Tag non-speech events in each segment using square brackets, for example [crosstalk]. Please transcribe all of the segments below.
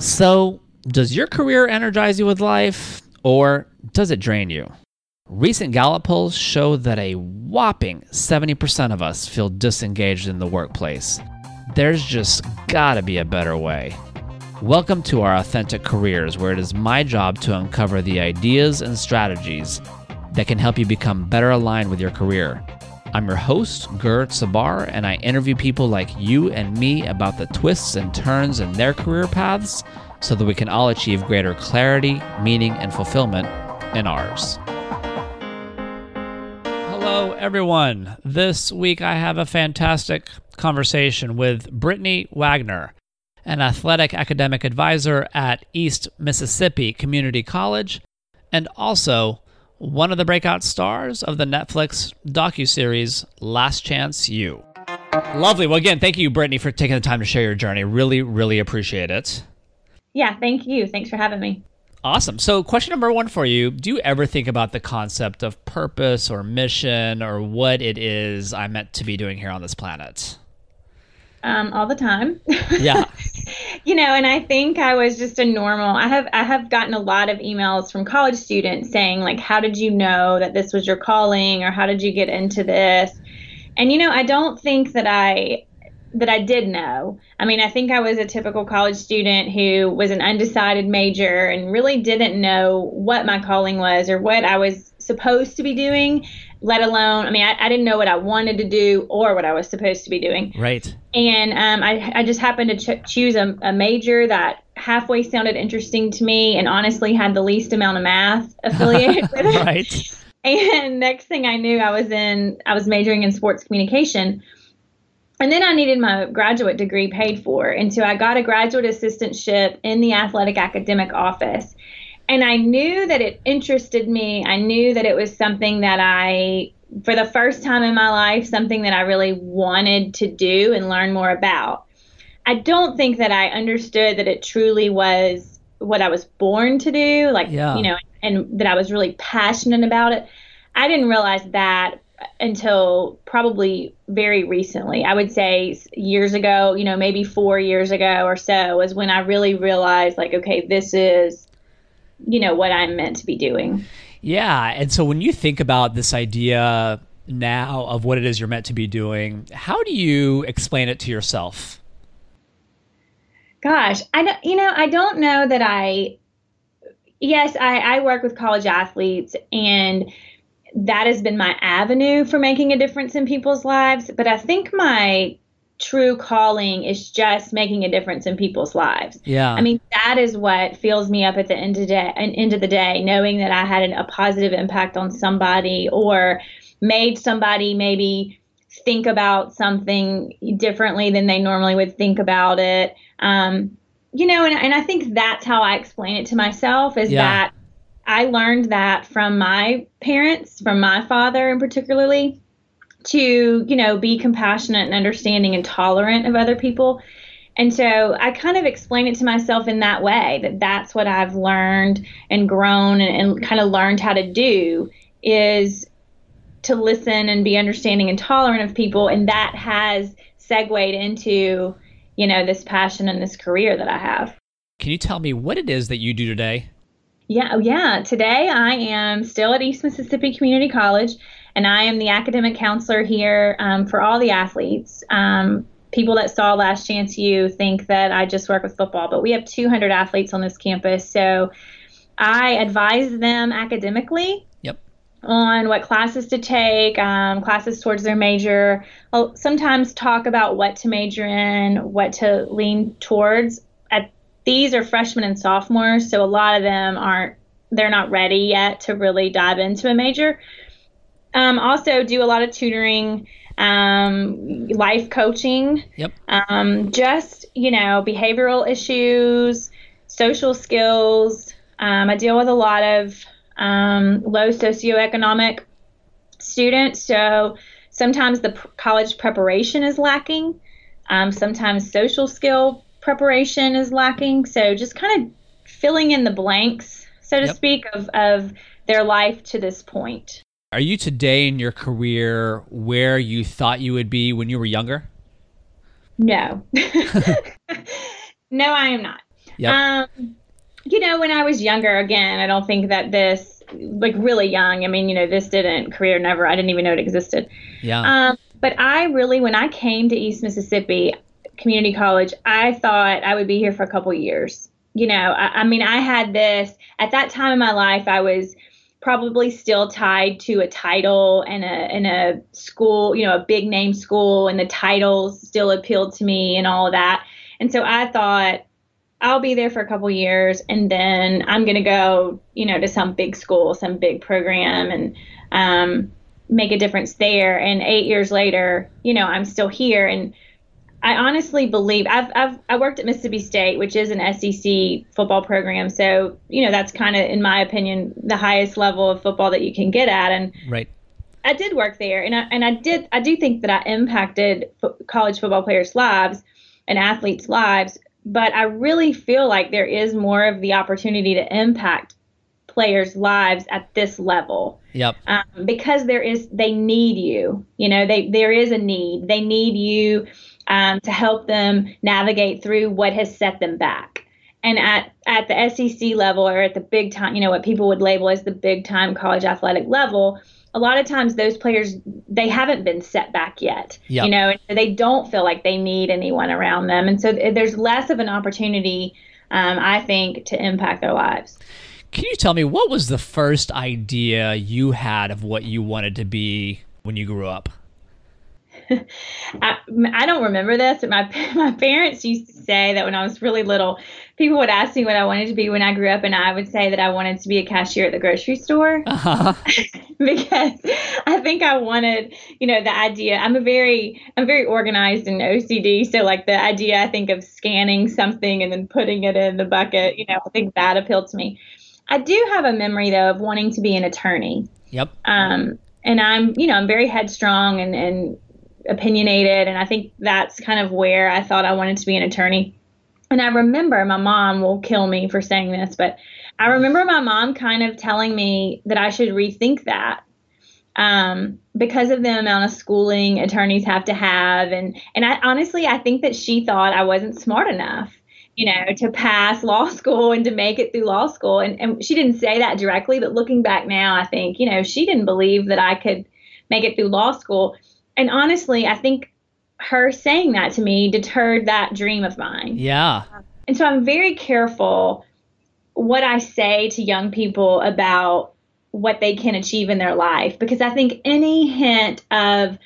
So, does your career energize you with life or does it drain you? Recent Gallup polls show that a whopping 70% of us feel disengaged in the workplace. There's just gotta be a better way. Welcome to our Authentic Careers, where it is my job to uncover the ideas and strategies that can help you become better aligned with your career. I'm your host, Gert Sabar, and I interview people like you and me about the twists and turns in their career paths so that we can all achieve greater clarity, meaning, and fulfillment in ours. Hello, everyone. This week I have a fantastic conversation with Brittany Wagner, an athletic academic advisor at East Mississippi Community College and also one of the breakout stars of the Netflix docuseries Last Chance U. Lovely. Well, again, thank you, Brittany, for taking the time to share your journey. Really, really appreciate it. Yeah, thank you. Thanks for having me. Awesome. So, question number one for you Do you ever think about the concept of purpose or mission or what it is I'm meant to be doing here on this planet? Um, all the time. Yeah. [laughs] you know, and I think I was just a normal. I have I have gotten a lot of emails from college students saying like, "How did you know that this was your calling?" or "How did you get into this?" And you know, I don't think that I that I did know. I mean, I think I was a typical college student who was an undecided major and really didn't know what my calling was or what I was supposed to be doing, let alone, I mean, I, I didn't know what I wanted to do or what I was supposed to be doing. Right. And um, I, I just happened to ch- choose a, a major that halfway sounded interesting to me and honestly had the least amount of math [laughs] affiliated with it. right. And next thing I knew, I was in, I was majoring in sports communication and then I needed my graduate degree paid for. And so I got a graduate assistantship in the athletic academic office. And I knew that it interested me. I knew that it was something that I, for the first time in my life, something that I really wanted to do and learn more about. I don't think that I understood that it truly was what I was born to do, like, Yeah. you know, and that I was really passionate about it. I didn't realize that until probably very recently. I would say years ago, you know, maybe four years ago or so, was when I really realized, like, okay, this is, you know, what I'm meant to be doing. Yeah. And so when you think about this idea now of what it is you're meant to be doing, how do you explain it to yourself? Gosh, I don't, you know, I don't know that I, yes, I, I work with college athletes and that has been my avenue for making a difference in people's lives. But I think my true calling is just making a difference in people's lives. Yeah. I mean, that is what fills me up at the end of the day, end of the day, knowing that I had an, a positive impact on somebody or made somebody maybe think about something differently than they normally would think about it. Um, you know, and, and I think that's how I explain it to myself is Yeah. that I learned that from my parents, from my father in particularly, to, you know, be compassionate and understanding and tolerant of other people. And so I kind of explain it to myself in that way that that's what I've learned and grown and, and kind of learned how to do is to listen and be understanding and tolerant of people. And that has segued into, you know, this passion and this career that I have. Can you tell me what it is that you do today? Yeah, oh, yeah. Today I am still at East Mississippi Community College, and I am the academic counselor here um, for all the athletes. Um, people that saw Last Chance U think that I just work with football, but we have 200 athletes on this campus, so I advise them academically Yep. on what classes to take, um, classes towards their major. I'll sometimes talk about what to major in, what to lean towards. At these are freshmen and sophomores, so a lot of them aren't they're not ready yet to really dive into a major. Um, also, do a lot of tutoring, um, life coaching, Yep. um, just you know behavioral issues, social skills. Um, I deal with a lot of um, low socioeconomic students, so sometimes the p- college preparation is lacking. Um, sometimes social skill preparation is lacking. So just kind of filling in the blanks, so to Yep. speak, of, of their life to this point. Are you today in your career where you thought you would be when you were younger? No. [laughs] no, I am not. Yep. Um, you know, when I was younger, again, I don't think that this, like really young, I mean, you know, this didn't, career never, I didn't even know it existed. Yeah. Um, but I really, when I came to East Mississippi Community College, I thought I would be here for a couple years. You know, I, I mean, I had this, at that time in my life, I was, probably still tied to a title and a and a school, you know, a big name school, and the titles still appealed to me and all of that. And so I thought I'll be there for a couple years, and then I'm gonna go, you know, to some big school, some big program, and um, make a difference there. And eight years later, you know, I'm still here, and I honestly believe I've, I've I worked at Mississippi State, which is an SEC football program. So you know that's kind of, in my opinion, the highest level of football that you can get at. And right. I did work there, and I and I did I do think that I impacted fo- college football players' lives and athletes' lives. But I really feel like there is more of the opportunity to impact players' lives at this level. Yep. Um, because there is they need you. You know, they there is a need. They need you um, to help them navigate through what has set them back. And at, at the SEC level or at the big time, you know, what people would label as the big time college athletic level, a lot of times those players they haven't been set back yet yep. you know and they don't feel like they need anyone around them and so there's less of an opportunity um, i think to impact their lives can you tell me what was the first idea you had of what you wanted to be when you grew up [laughs] I, I don't remember this, but my [laughs] my parents used to say that when I was really little, people would ask me what I wanted to be when I grew up, and I would say that I wanted to be a cashier at the grocery store [laughs] uh-huh. because I think I wanted, you know, the idea. I'm a very I'm very organized and OCD, so like the idea I think of scanning something and then putting it in the bucket, you know, I think that appealed to me. I do have a memory though of wanting to be an attorney. Yep. Um, and I'm, you know, I'm very headstrong and and opinionated. And I think that's kind of where I thought I wanted to be an attorney. And I remember my mom will kill me for saying this, but I remember my mom kind of telling me that I should rethink that um, because of the amount of schooling attorneys have to have. And, and I honestly, I think that she thought I wasn't smart enough you know, to pass law [laughs] school and to make it through law school. And, and she didn't say that directly, but looking back now, I think, you know, she didn't believe that I could make it through law school and honestly, I think her saying that to me deterred that dream of mine. Yeah. And so I'm very careful what I say to young people about what they can achieve in their life because I think any hint of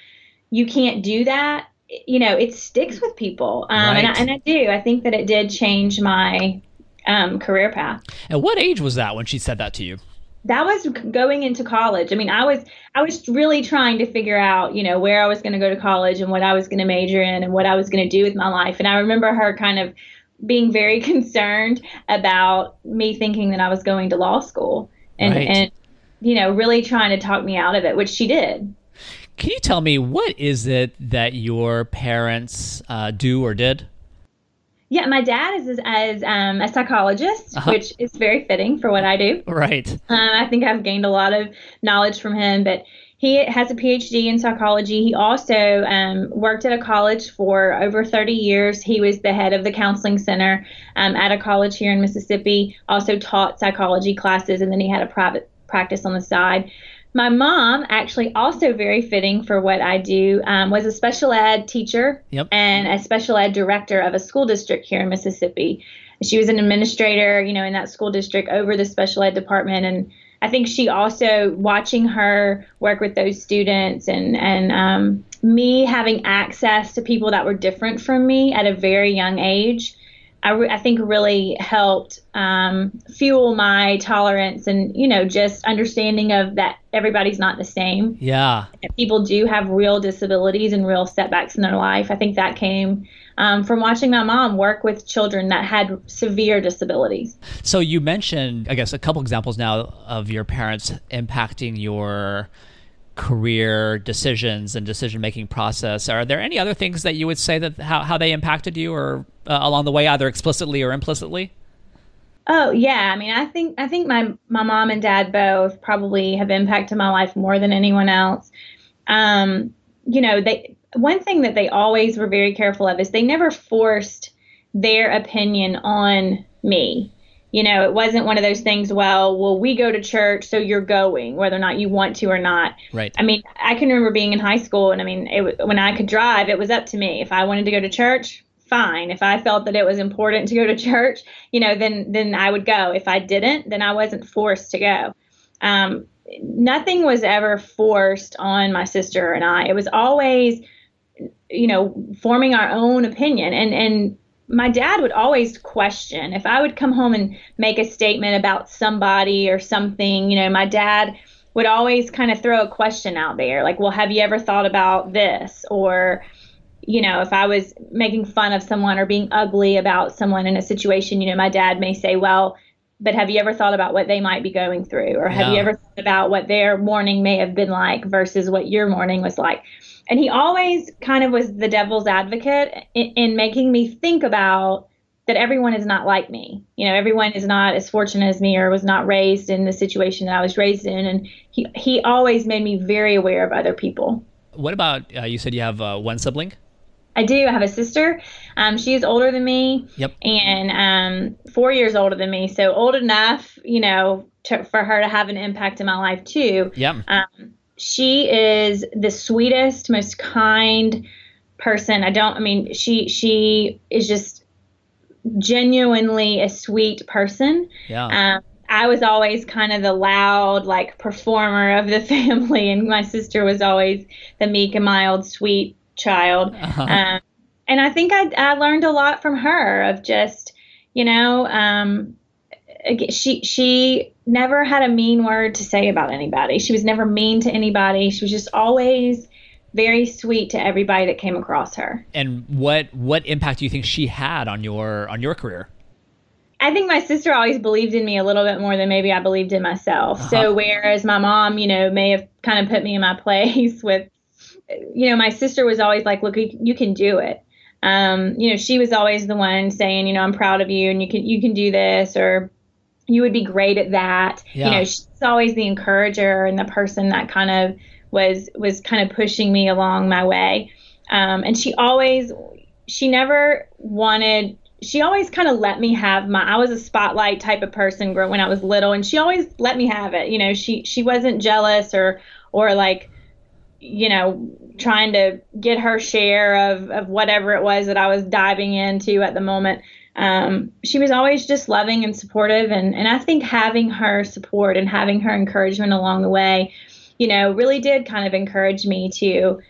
you can't do that, you know, it sticks with people. Um, right. and, I, and I do. I think that it did change my um, career path. At what age was that when she said that to you? That was going into college. I mean, I was I was really trying to figure out, you know, where I was going to go to college and what I was going to major in and what I was going to do with my life. And I remember her kind of being very [laughs] concerned about me thinking that I was going to law school and right. and you know, really trying to talk me out of it, which she did. Can you tell me what is it that your parents uh, do or did? Yeah, my dad is as um, a psychologist, uh-huh. which is very fitting for what I do. Right. Um, I think I've gained a lot of knowledge from him, but he has a PhD in psychology. He also um, worked at a college for over 30 years. He was the head of the counseling center um, at a college here in Mississippi. Also taught psychology classes, and then he had a private practice on the side. My mom, actually, also very fitting for what I do, um, was a special ed teacher yep. and a special ed director of a school district here in Mississippi. She was an administrator, you know, in that school district over the special ed department, and I think she also watching her work with those students and and um, me having access to people that were different from me at a very young age I, re- I think really helped um, fuel my tolerance and you know just understanding of that everybody's not the same. Yeah, people do have real disabilities and real setbacks in their life. I think that came um, from watching my mom work with children that had severe disabilities. So you mentioned, I guess, a couple examples now of your parents impacting your career decisions and decision making process. Are there any other things that you would say that how, how they impacted you or uh, along the way either explicitly or implicitly? Oh yeah. I mean i think i think my my mom and dad both probably have impacted my life more than anyone else. Um, you know they one thing that they always were very careful of is they never forced their opinion on me. You know, it wasn't one of those things, well, well, we go to church, so you're going, whether or not you want to or not. Right. I mean, I can remember being in high school, and I mean, it, when I could drive, it was up to me. If I wanted to go to church, fine. If I felt that it was important to go to [laughs] church, you know, then then I would go. If I didn't, then I wasn't forced to go. Um, nothing was ever forced on my sister and I. It was always, you know, forming our own opinion. And and my dad would always question if I would come home and make a statement about somebody or something. You know, my dad would always kind of throw a question out there, like, "Well, have you ever thought about this?" or you know, if I was making fun of someone or being ugly about someone in a situation, you know, my dad may say, well, but have you ever thought about what they might be going through? Or have you ever thought about what their morning may have been like versus what your morning was like? And he always kind of was the devil's advocate in, in making me think about that everyone is not like me. You know, everyone is not as fortunate as me or was not raised in the situation that I was raised in. And he, he always made me very aware of other people. What about, uh, you said you have uh, one sibling? I do. I have a sister. Um, she's older than me. Yep. And um, four years older than me. So old enough, you know, to, for her to have an impact in my life too. Yeah. Um, she is the sweetest, most kind person. I don't. I mean, she she is just genuinely a sweet person. Yeah. Um, I was always kind of the loud, like performer of the [laughs] family, and my sister was always the meek and mild, sweet child. Uh-huh. Um, and I think I, I learned a lot from her of just, you know, um, she she never had a mean word to say about anybody. She was never mean to anybody. She was just always very sweet to everybody that came across her. And what what impact do you think she had on your on your career? I think my sister always believed in me a little bit more than maybe I believed in myself. Uh-huh. So whereas my mom, you know, may have kind of put me in my [laughs] place with you know, my sister was always like, look, you can do it. Um, you know, she was always the one saying, you know, I'm proud of you and you can, you can do this or you would be great at that. Yeah. You know, she's always the encourager and the person that kind of was, was kind of pushing me along my way. Um, and she always, she never wanted, she always kind of let me have my, I was a spotlight type of person when I was little and she always let me have it. You know, she, she wasn't jealous or, or like, you know, trying to get her share of, of whatever it was that I was diving into at the moment. Um, she was always just loving and supportive. And, and I think having her support and having her encouragement along the way, you know, really did kind of encourage me to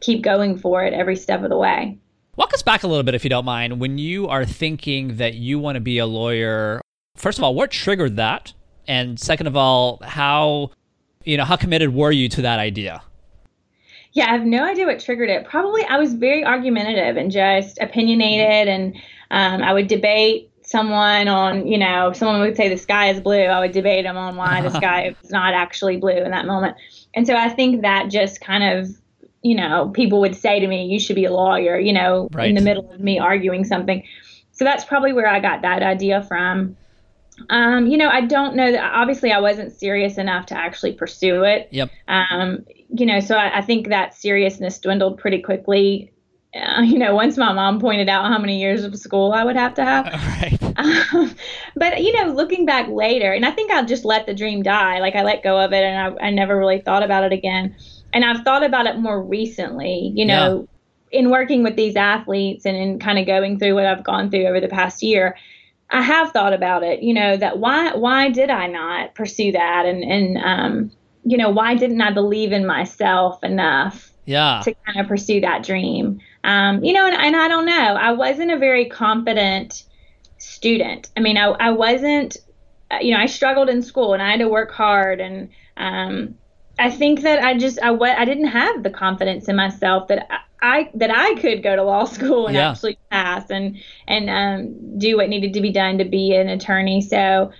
keep going for it every step of the way. Walk us back a little bit, if you don't mind. When you are thinking that you want to be a lawyer, first of all, what triggered that? And second of all, how, you know, how committed were you to that idea? Yeah, I have no idea what triggered it. Probably I was very argumentative and just opinionated, and um, I would debate someone on, you know, someone would say the sky is blue. I would debate them on why the [laughs] sky is not actually blue in that moment. And so I think that just kind of, you know, people would say to me, you should be a lawyer, you know, right. in the middle of me arguing something. So that's probably where I got that idea from. Um, you know, I don't know that obviously I wasn't serious enough to actually pursue it. Yep. Um, you know, so I, I think that seriousness dwindled pretty quickly. Uh, you know, once my mom pointed out how many years of school I would have to have. [laughs] Right. Um, but you know, looking back later, and I think I'll just let the dream die. Like I let go of it, and I, I never really thought about it again. And I've thought about it more recently. You know, yeah. in working with these athletes and in kind of going through what I've gone through over the past year. I have thought about it, you know, that why why did I not pursue that and and um you know, why didn't I believe in myself enough yeah. to kind of pursue that dream? Um, you know, and, and I don't know. I wasn't a very confident student. I mean, I, I wasn't, uh, you know, I struggled in school and I had to work hard. And um, I think that I just, I, I didn't have the confidence in myself that I, that I could go to law school and yeah. actually pass and and um, do what needed to be done to be an attorney. So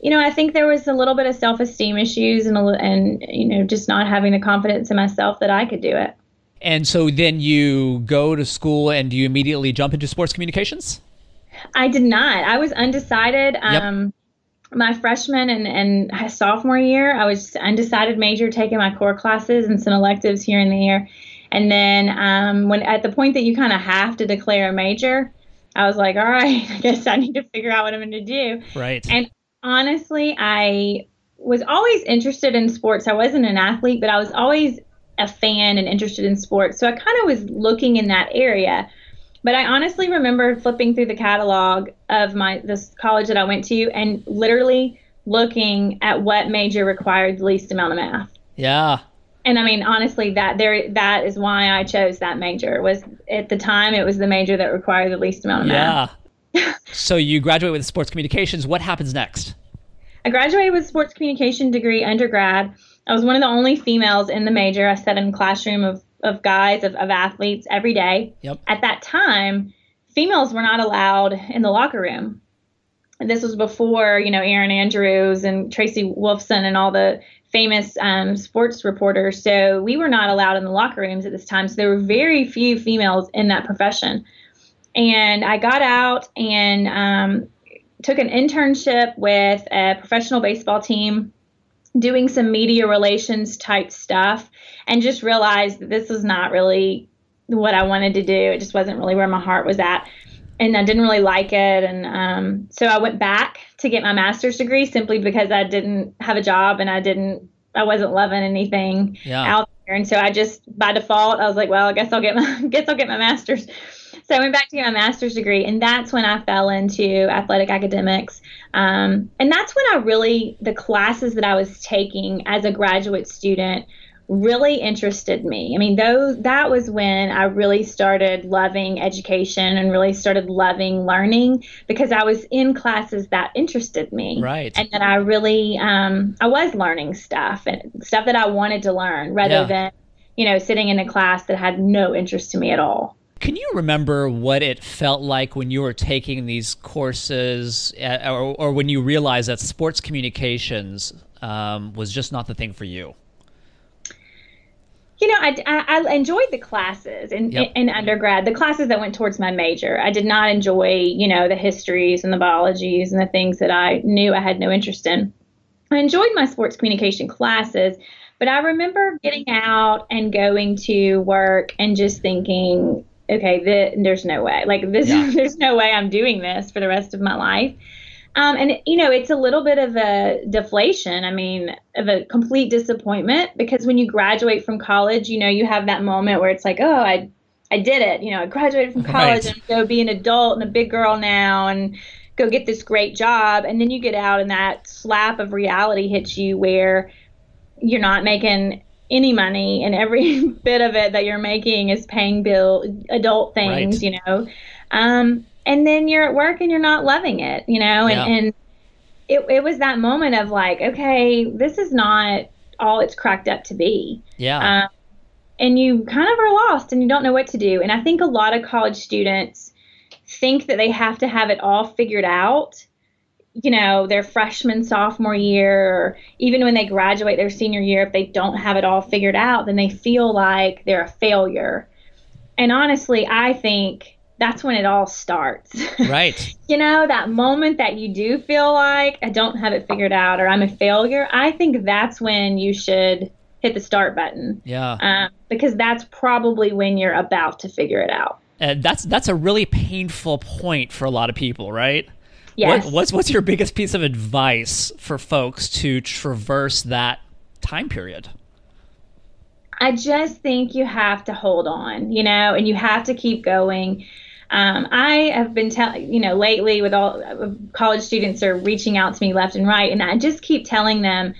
you know, I think there was a little bit of self-esteem issues and, a, and you know, just not having the confidence in myself that I could do it. And so then you go to school and do you immediately jump into sports communications? I did not. I was undecided. Yep. Um, my freshman and, and sophomore year, I was undecided major, taking my core classes and some electives here and there. And then um, when at the point that you kind of have to declare a major, I was like, all right, [laughs] I guess I need to figure out what I'm going to do. Right. And honestly, I was always interested in sports. I wasn't an athlete, but I was always a fan and interested in sports. So I kind of was looking in that area. But I honestly remember flipping through the catalog of my this college that I went to and literally looking at what major required the least amount of math. Yeah. And I mean, honestly, that there that is why I chose that major. Was at the time it was the major that required the least amount of math. Yeah. [laughs] so you graduate with sports communications. What happens next? I graduated with sports communication degree undergrad. I was one of the only females in the major. I sat in a classroom of, of guys, of, of athletes every day. Yep. At that time, females were not allowed in the locker room. And this was before, you know, Erin Andrews and Tracy Wolfson and all the famous um, sports reporter. So we were not allowed in the locker rooms at this time. So there were very few females in that profession. And I got out and um, took an internship with a professional baseball team doing some media relations type stuff and just realized that this was not really what I wanted to do. It just wasn't really where my heart was at. And I didn't really like it. And um, so I went back to get my master's degree simply because I didn't have a job and I didn't, I wasn't loving anything Yeah. out there. And so I just, by default, I was like, well, I guess I'll get my, [laughs] guess I'll get my master's. So I went back to get my master's degree, and that's when I fell into athletic academics. Um, and that's when I really, the classes that I was taking as a graduate student really interested me. I mean, those that was when I really started loving education and really started loving learning because I was in classes that interested me. Right. And that I really um, I was learning stuff and stuff that I wanted to learn rather Yeah. than, you know, sitting in a class that had no interest to me at all. Can you remember what it felt like when you were taking these courses, uh, or, or when you realized that sports communications um, was just not the thing for you? You know, I, I, I enjoyed the classes in, Yep. in undergrad, the classes that went towards my major. I did not enjoy, you know, the histories and the biologies and the things that I knew I had no interest in. I enjoyed my sports communication classes, but I remember getting out and going to work and just thinking, okay, th- there's no way. Like this, Yeah. [laughs] there's no way I'm doing this for the rest of my life. Um, and you know, it's a little bit of a deflation. I mean, of a complete disappointment because when you graduate from college, you know, you have that moment where it's like, oh, I, I did it. You know, I graduated from college Right. and go be an adult and a big girl now and go get this great job. And then you get out and that slap of reality hits you where you're not making any money and every [laughs] bit of it that you're making is paying bill adult things, Right. you know. Um, and then you're at work and you're not loving it, you know, and, Yeah. and it, it was that moment of like, okay, this is not all it's cracked up to be. Yeah. Um, and you kind of are lost and you don't know what to do. And I think a lot of college students think that they have to have it all figured out, you know, their freshman, sophomore year, or even when they graduate their senior year, if they don't have it all figured out, then they feel like they're a failure. And honestly, I think that's when it all starts. right. [laughs] you know, that moment that you do feel like I don't have it figured out or I'm a failure, I think that's when you should hit the start button Yeah. um, because that's probably when you're about to figure it out. And that's that's a really painful point for a lot of people, right? Yes. What, what's what's your biggest piece of advice for folks to traverse that time period? I just think you have to hold on, you know, and you have to keep going. Um, I have been telling, you know, lately with all uh, college students are reaching out to me left and right, and I just keep telling them,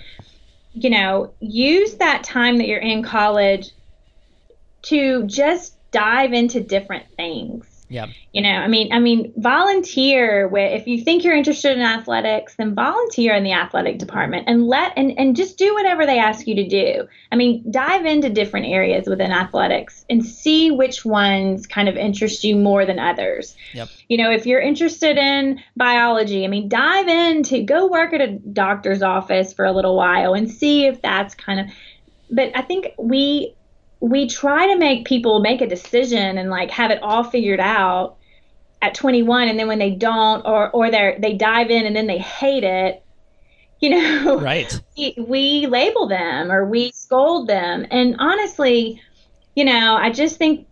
you know, use that time that you're in college to just dive into different things. Yeah. You know, I mean, I mean, volunteer with if you think you're interested in athletics, then volunteer in the athletic department and let and, and just do whatever they ask you to do. I mean, dive into different areas within athletics and see which ones kind of interest you more than others. Yep. You know, if you're interested in biology, I mean, dive into go work at a doctor's office for a little while and see if that's kind of but I think we we try to make people make a decision and like have it all figured out at 21 and then when they don't or or they they dive in and then they hate it you know Right. [laughs] we, we label them or we scold them and honestly you know i just think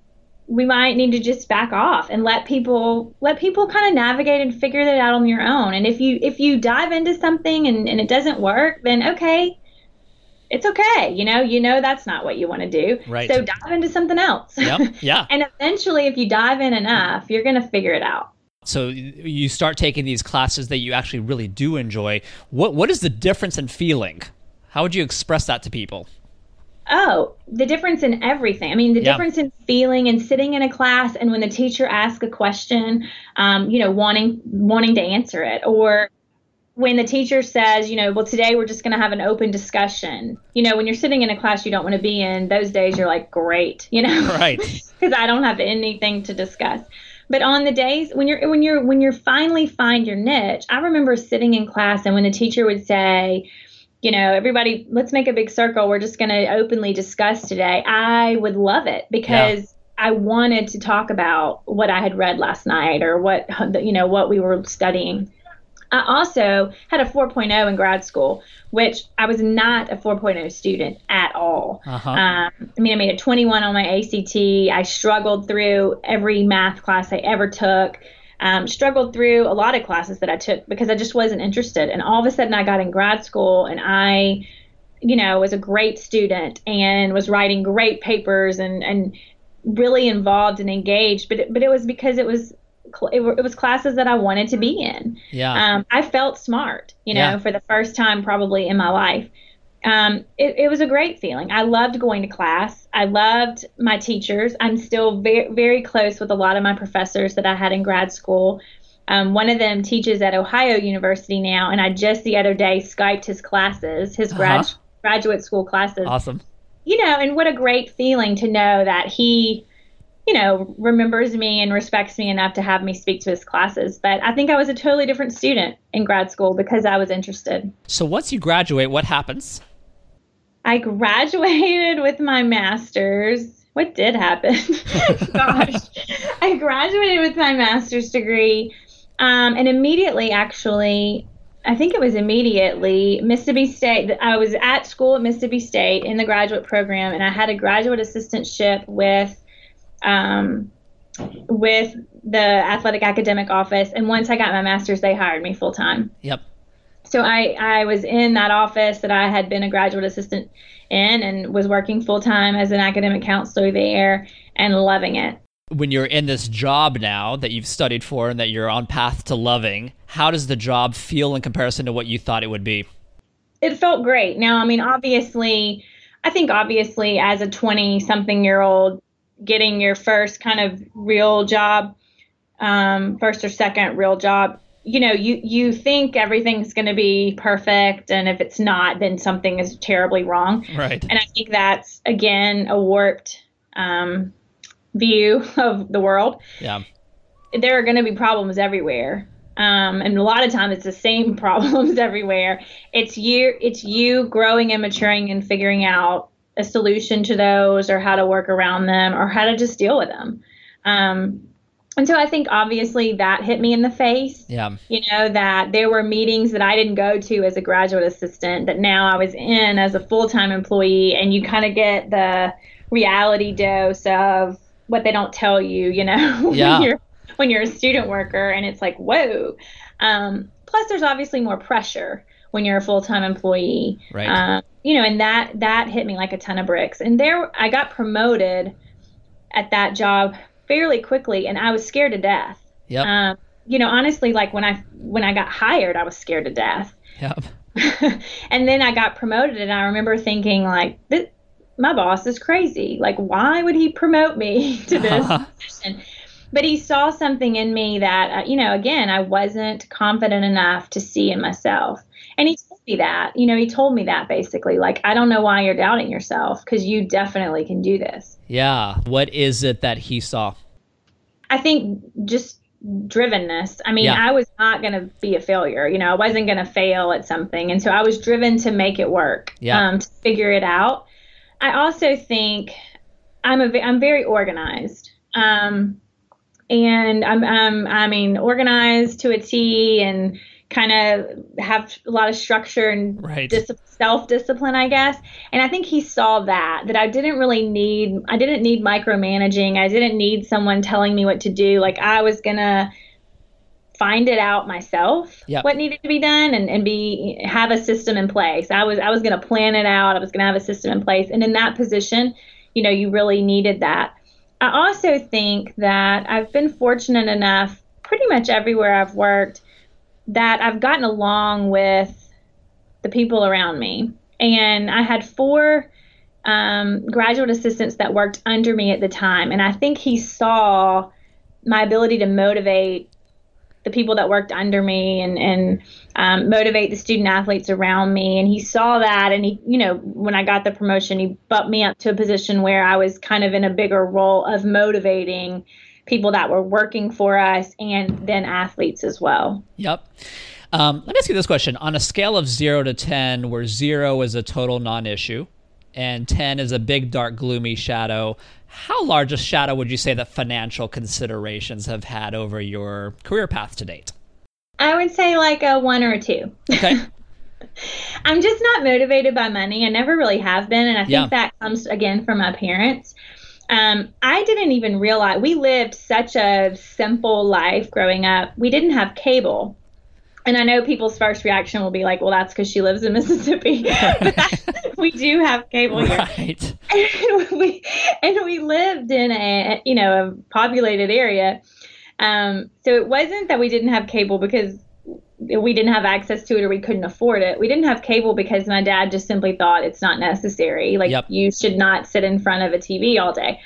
we might need to just back off and let people let people kind of navigate and figure that out on your own. And if you if you dive into something and, and it doesn't work, then okay, it's okay. You know, you know that's not what you want to do. Right. So dive into something else. Yep. [laughs] Yeah. and eventually, if you dive in enough, you're going to figure it out. So you start taking these classes that you actually really do enjoy. What what is the difference in feeling? How would you express that to people? Oh, the difference in everything. I mean, the Yeah. difference in feeling and sitting in a class, and when the teacher asks a question, um, you know, wanting wanting to answer it, or when the teacher says, you know, well, today we're just going to have an open discussion. You know, when you're sitting in a class you don't want to be in, those days you're like, great, you know, [laughs] Right. [laughs] because I don't have anything to discuss. But on the days when you're when you're when you're finally find your niche, I remember sitting in class and when the teacher would say, you know, everybody, let's make a big circle. We're just going to openly discuss today. I would love it because I wanted to talk about what I had read last night or what you know what we were studying. I also had a 4.0 in grad school, which I was not a 4.0 student at all. Uh-huh. Um, I mean, I made a 21 on my ACT. I struggled through every math class I ever took. Um, struggled through a lot of classes that I took because I just wasn't interested. And all of a sudden, I got in grad school and I, you know, was a great student and was writing great papers and and really involved and engaged. But it, but it was because it was it, was classes that I wanted to be in. yeah. Um, I felt smart, you know, Yeah. for the first time probably in my life. Um, it, it was a great feeling. I loved going to class. I loved my teachers. I'm still very, very close with a lot of my professors that I had in grad school. Um, one of them teaches at Ohio University now, and I just the other day Skyped his classes, his grad, Uh-huh. graduate school classes awesome. you know, and what a great feeling to know that he, you know, remembers me and respects me enough to have me speak to his classes. But I think I was a totally different student in grad school because I was interested. So once you graduate, what happens? I graduated with my master's. What did happen? [laughs] Gosh, I graduated with my master's degree, um, and immediately, actually, I think it was immediately Mississippi State. I was at school at Mississippi State in the graduate program, and I had a graduate assistantship with, um, with the athletic academic office. And once I got my master's, they hired me full time Yep. so I, I was in that office that I had been a graduate assistant in and was working full time as an academic counselor there and loving it. When you're in this job now that you've studied for and that you're on path to loving, how does the job feel in comparison to what you thought it would be? It felt great. Now, I mean, obviously, I think obviously as a 20 something year old, getting your first kind of real job, um, first or second real job, you know, you, you think everything's going to be perfect. And if it's not, then something is terribly wrong. Right. And I think that's again a warped um, view [laughs] of the world. Yeah. There are going to be problems everywhere, um, and a lot of times it's the same [laughs] problems everywhere. It's you, it's you growing and maturing and figuring out a solution to those, or how to work around them, or how to just deal with them. Um, and so I think obviously that hit me in the face Yeah. you know that there were meetings that i didn't go to as a graduate assistant that now i was in as a full-time employee and you kind of get the reality dose of what they don't tell you you know [laughs] Yeah. when you're when you're a student worker and it's like whoa um, plus there's obviously more pressure when you're a full-time employee Right. um, you know and that that hit me like a ton of bricks and there i got promoted at that job fairly quickly and i was scared to death Yep. um, you know, honestly, like when I when I got hired, I was scared to death. yep. [laughs] and then I got promoted, and I remember thinking like, this, my boss is crazy. Like, why would he promote me [laughs] to this [laughs] position? But he saw something in me that, uh, you know, again, I wasn't confident enough to see in myself. And he told me that, you know, he told me that basically, like, I don't know why you're doubting yourself because you definitely can do this. Yeah. What is it that he saw? I think just drivenness. I mean, Yeah. I was not going to be a failure. You know, I wasn't going to fail at something. And so I was driven to make it work, Yeah. um, to figure it out. I also think I'm a, I'm very organized. Um, and I'm, I'm, I mean, organized to a T and kind of have a lot of structure and Right. dis- self discipline, I guess. And I think he saw that that I didn't really need I didn't need micromanaging. I didn't need someone telling me what to do. Like I was gonna find it out myself Yep. what needed to be done and, and be have a system in place. I was I was gonna plan it out. I was gonna have a system in place. And in that position, you know, you really needed that. I also think that I've been fortunate enough pretty much everywhere I've worked that I've gotten along with the people around me. And I had four um, graduate assistants that worked under me at the time. And I think he saw my ability to motivate the people that worked under me and, and um, motivate the student athletes around me. And he saw that. And he, you know, when I got the promotion, he bumped me up to a position where I was kind of in a bigger role of motivating people that were working for us and then athletes as well. Yep. Um, let me ask you this question: On a scale of zero to ten, where zero is a total non-issue, and ten is a big, dark, gloomy shadow, how large a shadow would you say that financial considerations have had over your career path to date? I would say like a one or a two. Okay. [laughs] I'm just not motivated by money. I never really have been. And I think Yeah. that comes again from my parents. Um, I didn't even realize we lived such a simple life growing up. We didn't have cable. And I know people's first reaction will be like, well, that's because she lives in [laughs] Mississippi. [laughs] but that, we do have cable here. right. and [laughs] we and we lived in a you know a populated area um, so it wasn't that we didn't have cable because we didn't have access to it or we couldn't afford it we didn't have cable because my dad just simply thought it's not necessary like Yep. you should not sit in front of a tv all day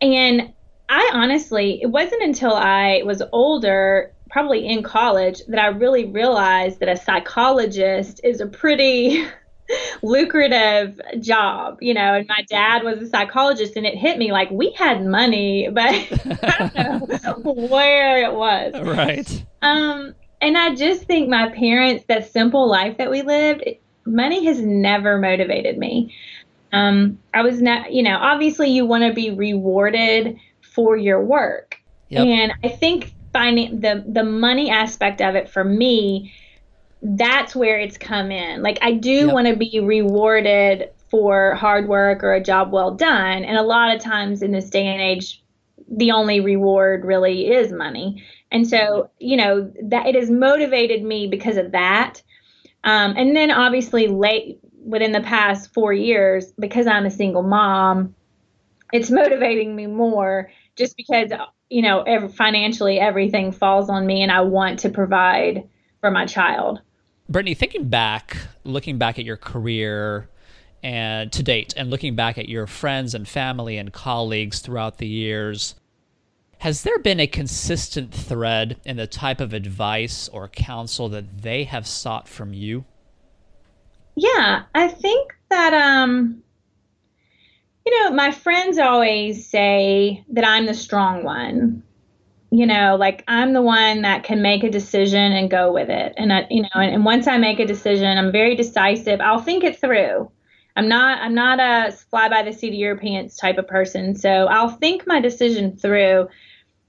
and i honestly it wasn't until i was older probably in college that i really realized that a psychologist is a pretty [laughs] lucrative job, you know, and my dad was a psychologist and it hit me like we had money, [laughs] but I don't know [laughs] where it was. Right. Um, and I just think my parents, that simple life that we lived, it- money has never motivated me. Um, I was not, you know, obviously you want to be rewarded for your work. Yep. And I think finding the the money aspect of it for me, that's where it's come in. Like I do Yep. want to be rewarded for hard work or a job well done. And a lot of times in this day and age, the only reward really is money. And so, you know, that it has motivated me because of that. Um, and then obviously late within the past four years, because I'm a single mom, it's motivating me more just because, you know, ev financially everything falls on me and I want to provide for my child. Brittany, thinking back, looking back at your career and to date, and looking back at your friends and family and colleagues throughout the years, has there been a consistent thread in the type of advice or counsel that they have sought from you? Yeah, I think that um you know, my friends always say that I'm the strong one. You know, like I'm the one that can make a decision and go with it. And I, you know, and, and once I make a decision, I'm very decisive. I'll think it through. I'm not I'm not a fly by the seat of your pants type of person. So I'll think my decision through.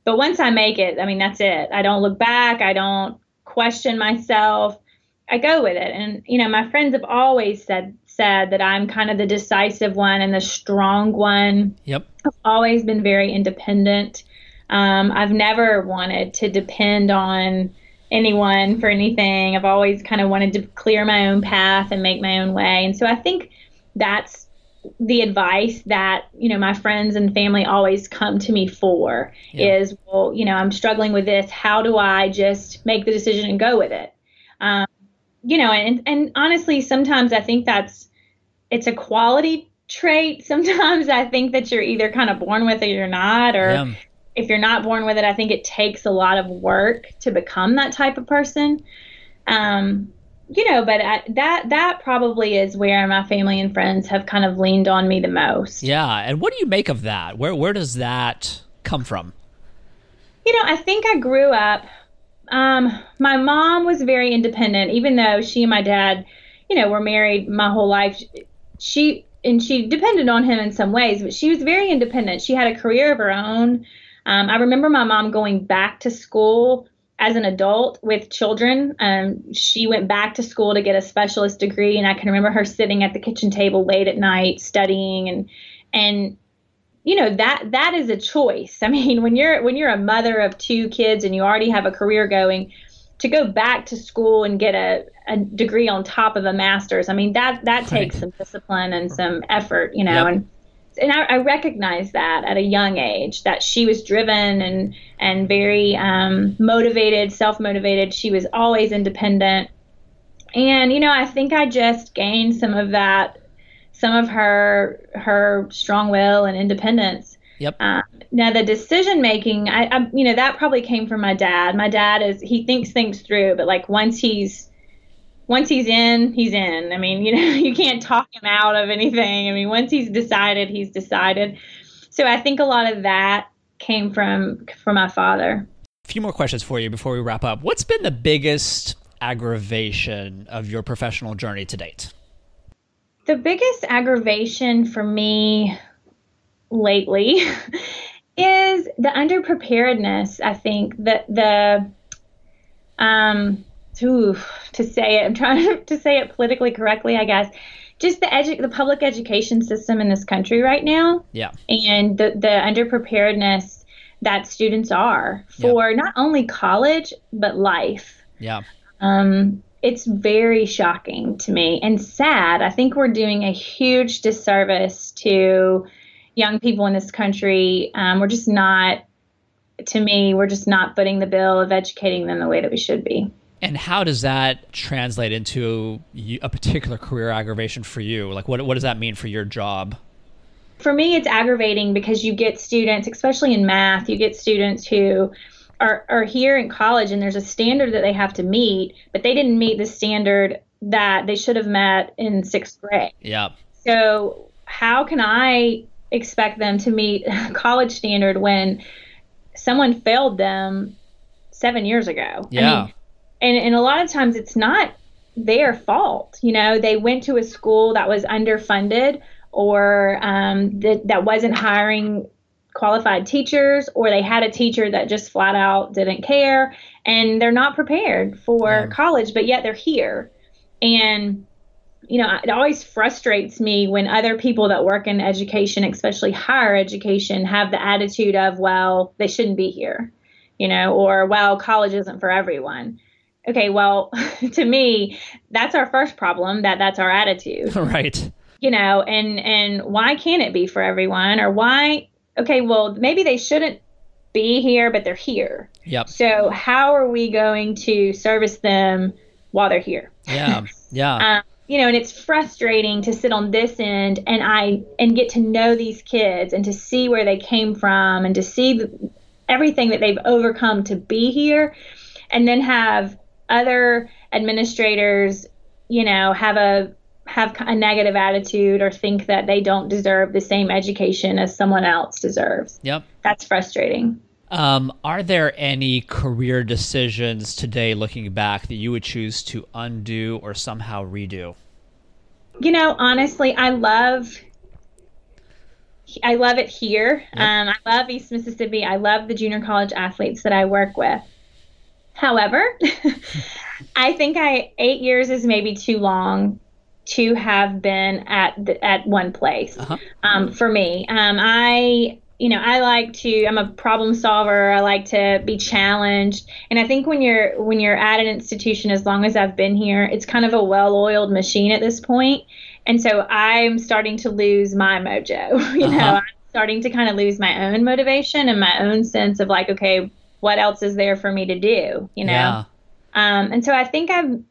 But once I make it, I mean that's it. I don't look back. I don't question myself. I go with it. And you know, my friends have always said said that I'm kind of the decisive one and the strong one. Yep. I've always been very independent. Um, I've never wanted to depend on anyone for anything. I've always kind of wanted to clear my own path and make my own way. And so I think that's the advice that you know my friends and family always come to me for Yeah. is well you know i'm struggling with this how do i just make the decision and go with it um, you know and and honestly sometimes i think that's it's a quality trait [laughs] sometimes i think that you're either kind of born with it or you're not or Yeah. if you're not born with it i think it takes a lot of work to become that type of person um, you know but I, that that probably is where my family and friends have kind of leaned on me the most Yeah. And what do you make of that? Where where does that come from? You know, I think I grew up. Um, my mom was very independent, even though she and my dad, you know, were married my whole life. She and she depended on him in some ways, but she was very independent. She had a career of her own. Um, I remember my mom going back to school as an adult with children. Um, she went back to school to get a specialist degree, and I can remember her sitting at the kitchen table late at night studying and and you know that that is a choice. [laughs] I mean, when you're when you're a mother of two kids and you already have a career going, to go back to school and get a, a degree on top of a master's, I mean that that right. takes some discipline and some effort, you know, yep. and and I, I recognize that at a young age that she was driven and and very um, motivated, self motivated. She was always independent, and you know I think I just gained some of that, some of her her strong will and independence. Yep. Uh, now the decision making, I, I you know that probably came from my dad. My dad is he thinks things through, but like once he's once he's in, he's in. I mean, you know, [laughs] you can't talk him out of anything. I mean, once he's decided, he's decided. So I think a lot of that came from from my father. A few more questions for you before we wrap up. What's been the biggest aggravation of your professional journey to date? The biggest aggravation for me lately [laughs] is the underpreparedness. I think that the um to to say it. I'm trying [laughs] to say it politically correctly, I guess. Just the edu- the public education system in this country right now. Yeah. And the the underpreparedness that students are for yeah. not only college but life. Yeah. Um it's very shocking to me and sad. I think we're doing a huge disservice to young people in this country. Um, we're just not, to me, we're just not footing the bill of educating them the way that we should be. And how does that translate into a particular career aggravation for you? Like, what, what does that mean for your job? For me, it's aggravating because you get students, especially in math, you get students who are, are here in college and there's a standard that they have to meet, but they didn't meet the standard that they should have met in sixth grade. Yeah. So, how can I expect them to meet [laughs] college standard when someone failed them seven years ago? Yeah. I mean, and and a lot of times it's not their fault. You know, they went to a school that was underfunded or um, that that wasn't hiring qualified teachers, or they had a teacher that just flat out didn't care, and they're not prepared for yeah. college, but yet they're here. And you know, it always frustrates me when other people that work in education, especially higher education, have the attitude of, well, they shouldn't be here, you know, or, well, college isn't for everyone okay, well, [laughs] to me, that's our first problem that that's our attitude. [laughs] Right. You know, and and why can't it be for everyone or why okay, well, maybe they shouldn't be here but they're here. Yep. So, how are we going to service them while they're here? Yeah. [laughs] Yeah. um, you know, and it's frustrating to sit on this end and I and get to know these kids and to see where they came from and to see the, everything that they've overcome to be here and then have other administrators, you know, have a have a negative attitude or think that they don't deserve the same education as someone else deserves. Yep. That's frustrating. Um, are there any career decisions today, looking back, that you would choose to undo or somehow redo? You know, honestly, I love I love it here. Yep. Um, I love East Mississippi. I love the junior college athletes that I work with. However, [laughs] I think I eight years is maybe too long to have been at the, at one place uh-huh. um, for me. Um, I you know I like to I'm a problem solver. I like to be challenged, and I think when you're when you're at an institution, as long as I've been here, it's kind of a well-oiled machine at this point. And so I'm starting to lose my mojo. [laughs] You uh-huh. know, I'm starting to kind of lose my own motivation and my own sense of like, okay, what else is there for me to do? You know? Yeah. Um, and so I think I've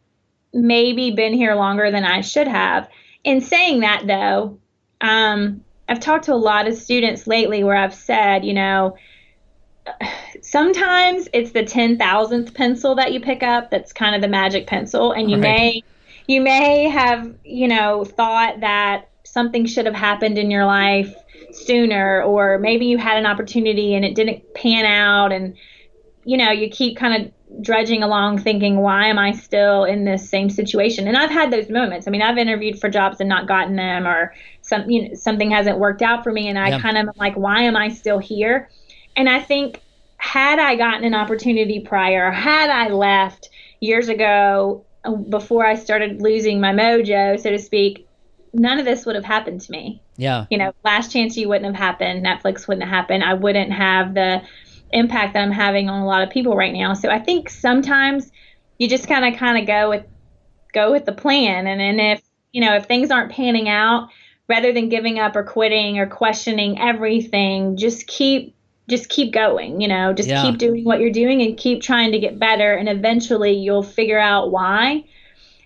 maybe been here longer than I should have. In saying that, though, um, I've talked to a lot of students lately where I've said, you know, sometimes it's the 10,000th pencil that you pick up that's kind of the magic pencil and you right. may you may have, you know, thought that something should have happened in your life sooner or maybe you had an opportunity and it didn't pan out and you know, you keep kind of drudging along thinking, why am I still in this same situation? And I've had those moments. I mean, I've interviewed for jobs and not gotten them, or some, you know, something hasn't worked out for me, and I kind of like, why am I still here? And I think had I gotten an opportunity prior, had I left years ago uh, before I started losing my mojo, so to speak, none of this would have happened to me. Yeah. You know, Last Chance U wouldn't have happened, Netflix wouldn't have happened. I wouldn't have the impact that I'm having on a lot of people right now. So I think sometimes you just kind of kind of go with go with the plan and then if, you know, if things aren't panning out, rather than giving up or quitting or questioning everything, just keep just keep going, you know, just Yeah. keep doing what you're doing and keep trying to get better and eventually you'll figure out why.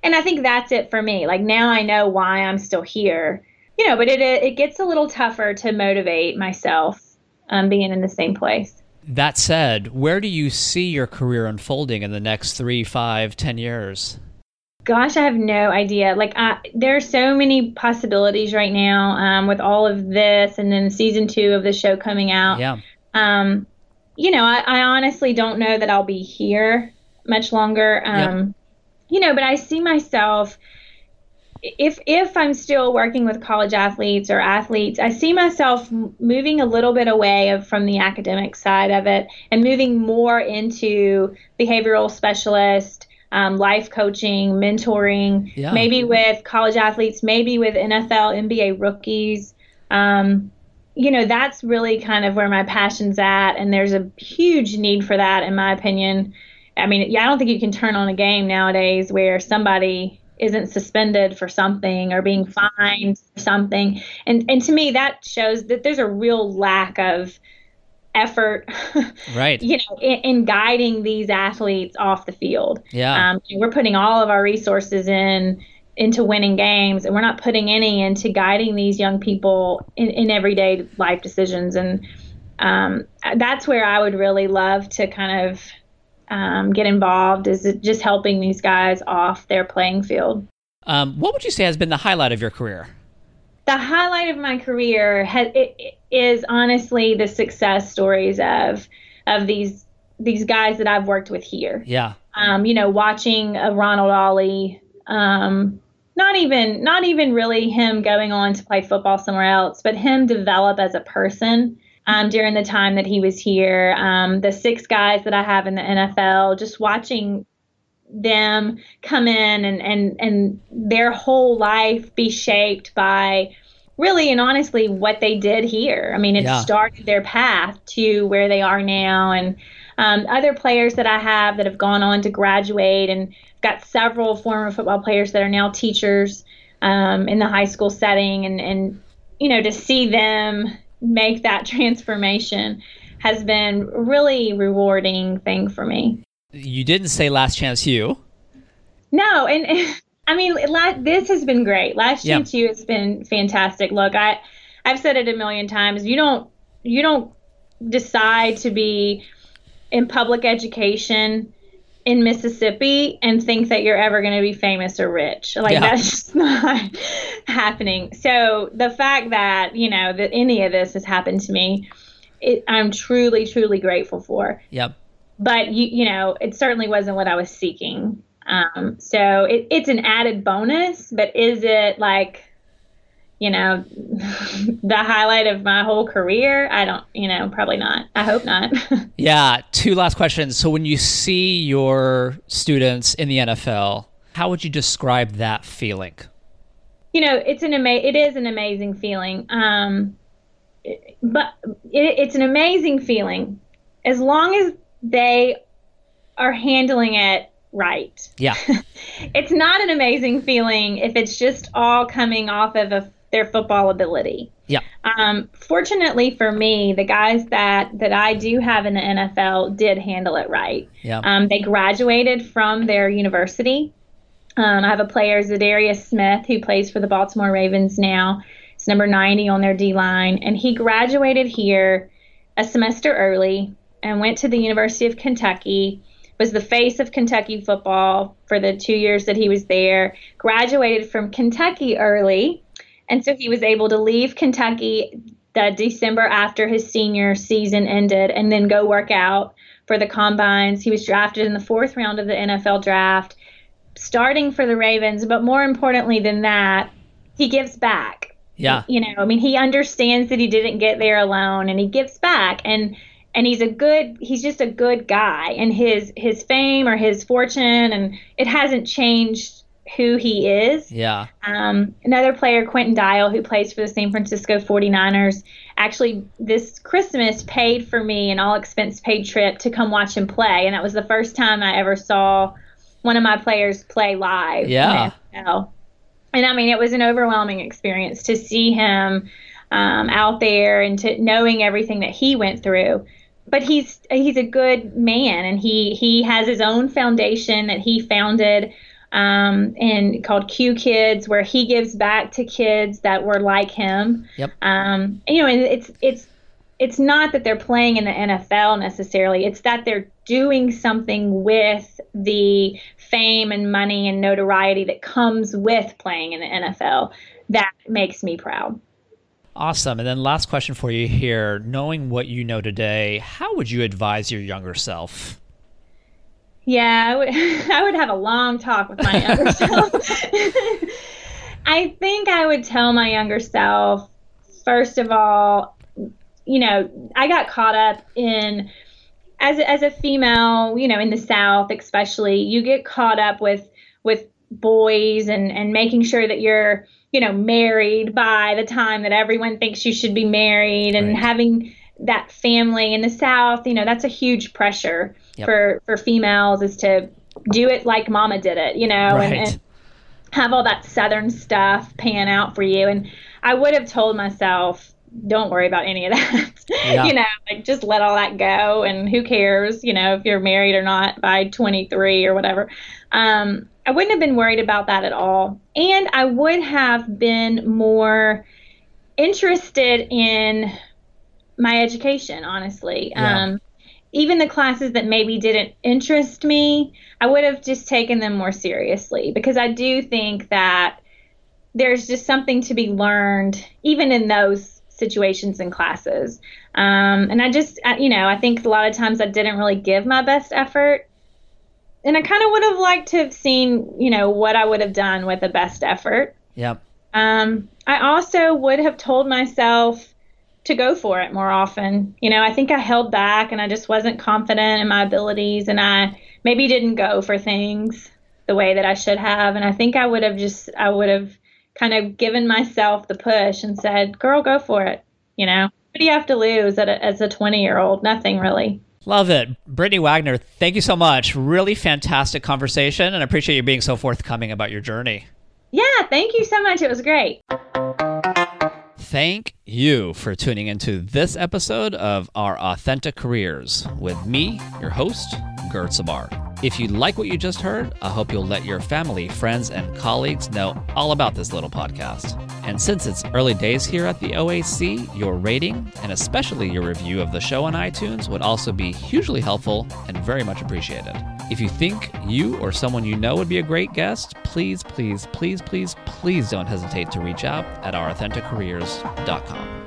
And I think that's it for me. Like now I know why I'm still here. You know, but it it gets a little tougher to motivate myself um, being in the same place. That said, where do you see your career unfolding in the next three, five, ten years? Gosh, I have no idea. Like, I, there are so many possibilities right now um, with all of this, and then season two of the show coming out. Yeah. Um, you know, I, I honestly don't know that I'll be here much longer. Um, You know, but I see myself if if I'm still working with college athletes or athletes, I see myself moving a little bit away of, from the academic side of it and moving more into behavioral specialist, um, life coaching, mentoring, Yeah. maybe with college athletes, maybe with NFL, NBA rookies. Um, you know, that's really kind of where my passion's at, and there's a huge need for that, in my opinion. I mean, yeah, I don't think you can turn on a game nowadays where somebody isn't suspended for something or being fined for something. And and to me that shows that there's a real lack of effort [laughs] Right. you know in, in guiding these athletes off the field. Yeah. Um, we're putting all of our resources in into winning games and we're not putting any into guiding these young people in, in everyday life decisions and um, that's where I would really love to kind of um, get involved is it just helping these guys off their playing field. Um, what would you say has been the highlight of your career? The highlight of my career has, is honestly the success stories of of these these guys that I've worked with here. Yeah. Um, you know, watching a Ronald Ollie, um, not even not even really him going on to play football somewhere else, but him develop as a person um, during the time that he was here. Um, the six guys that I have in the NFL, just watching them come in and and and their whole life be shaped by really and honestly what they did here. I mean, it Yeah. started their path to where they are now, and um, other players that I have that have gone on to graduate, and got several former football players that are now teachers um, in the high school setting, and and you know to see them make that transformation has been a really rewarding thing for me. You didn't say Last Chance U. No, and, and I mean, this has been great. Last Yeah. year too has been fantastic. Look, I I've said it a million times. You don't you don't decide to be in public education in Mississippi and think that you're ever going to be famous or rich. Like Yeah. that's [laughs] just not happening. So the fact that you know that any of this has happened to me, it, I'm truly truly grateful for Yep. but you you know it certainly wasn't what I was seeking. Um, so it, it's an added bonus, but is it like you know [laughs] the highlight of my whole career? I don't, you know, probably not. I hope not. [laughs] Yeah. Two last questions. So when you see your students in the NFL, how would you describe that feeling? you know, it's an ama- it is an amazing feeling. Um, but it, it's an amazing feeling as long as they are handling it right. Yeah. [laughs] it's not an amazing feeling if it's just all coming off of a, their football ability. Yeah. Um, fortunately for me, the guys that that I do have in the NFL did handle it right. Yeah. Um, they graduated from their university. Um, I have a player, Zadarius Smith, who plays for the Baltimore Ravens now. It's number 90 on their D line, and he graduated here a semester early and went to the University of Kentucky. Was the face of Kentucky football for the two years that he was there. Graduated from Kentucky early, and so he was able to leave Kentucky the December after his senior season ended, and then go work out for the combines. He was drafted in the fourth round of the NFL draft, starting for the Ravens. But more importantly than that, he gives back Yeah. you know i mean he understands that he didn't get there alone and he gives back and and he's a good he's just a good guy and his his fame or his fortune and it hasn't changed who he is. Yeah. Um, another player, Quinton Dial, who plays for the San Francisco 49ers, actually this Christmas paid for me an all expense paid trip to come watch him play. And that was the first time I ever saw one of my players play live. Yeah. And I mean, it was an overwhelming experience to see him um, out there and to knowing everything that he went through but he's he's a good man and he he has his own foundation that he founded um, and called Q Kids, where he gives back to kids that were like him. Yep. Um, you know, and it's it's it's not that they're playing in the NFL necessarily. It's that they're doing something with the fame and money and notoriety that comes with playing in the NFL. That makes me proud. Awesome. And then last question for you here. Knowing what you know today, how would you advise your younger self? Yeah, I would [laughs] I would have a long talk with my younger [laughs] self. I think I would tell my younger self first of all, you know, I got caught up in as as a female, you know, in the South especially, you get caught up with with boys and and making sure that you're you know married by the time that everyone thinks you should be married and right. having that family in the South, you know, that's a huge pressure yep. for for females is to do it like Mama did it, you know, right. and, and have all that Southern stuff pan out for you. And I would have told myself, don't worry about any of that. [laughs] Yeah. you know, like just let all that go and who cares, you know, if you're married or not by 23 or whatever. Um, I wouldn't have been worried about that at all. And I would have been more interested in my education, honestly. Yeah. Um, even the classes that maybe didn't interest me, I would have just taken them more seriously because I do think that there's just something to be learned even in those situations and classes. Um, and I just, you know, I think a lot of times I didn't really give my best effort. And I kind of would have liked to have seen, you know, what I would have done with the best effort. Yep. Um, I also would have told myself, to go for it more often. You know, I think I held back and I just wasn't confident in my abilities and I maybe didn't go for things the way that I should have. And I think I would have just, I would have kind of given myself the push and said, girl, go for it. You know, what do you have to lose a, as a 20 year old? Nothing really. Love it. Brittany Wagner, thank you so much. Really fantastic conversation and I appreciate you being so forthcoming about your journey. Yeah, thank you so much. It was great thank you for tuning into this episode of Our Authentic Careers with me, your host, Gert Sabar. If you like what you just heard, I hope you'll let your family, friends, and colleagues know all about this little podcast. And since it's early days here at the OAC, your rating and especially your review of the show on iTunes would also be hugely helpful and very much appreciated. If you think you or someone you know would be a great guest, please, please, please, please, please don't hesitate to reach out at ourauthenticcareers.com.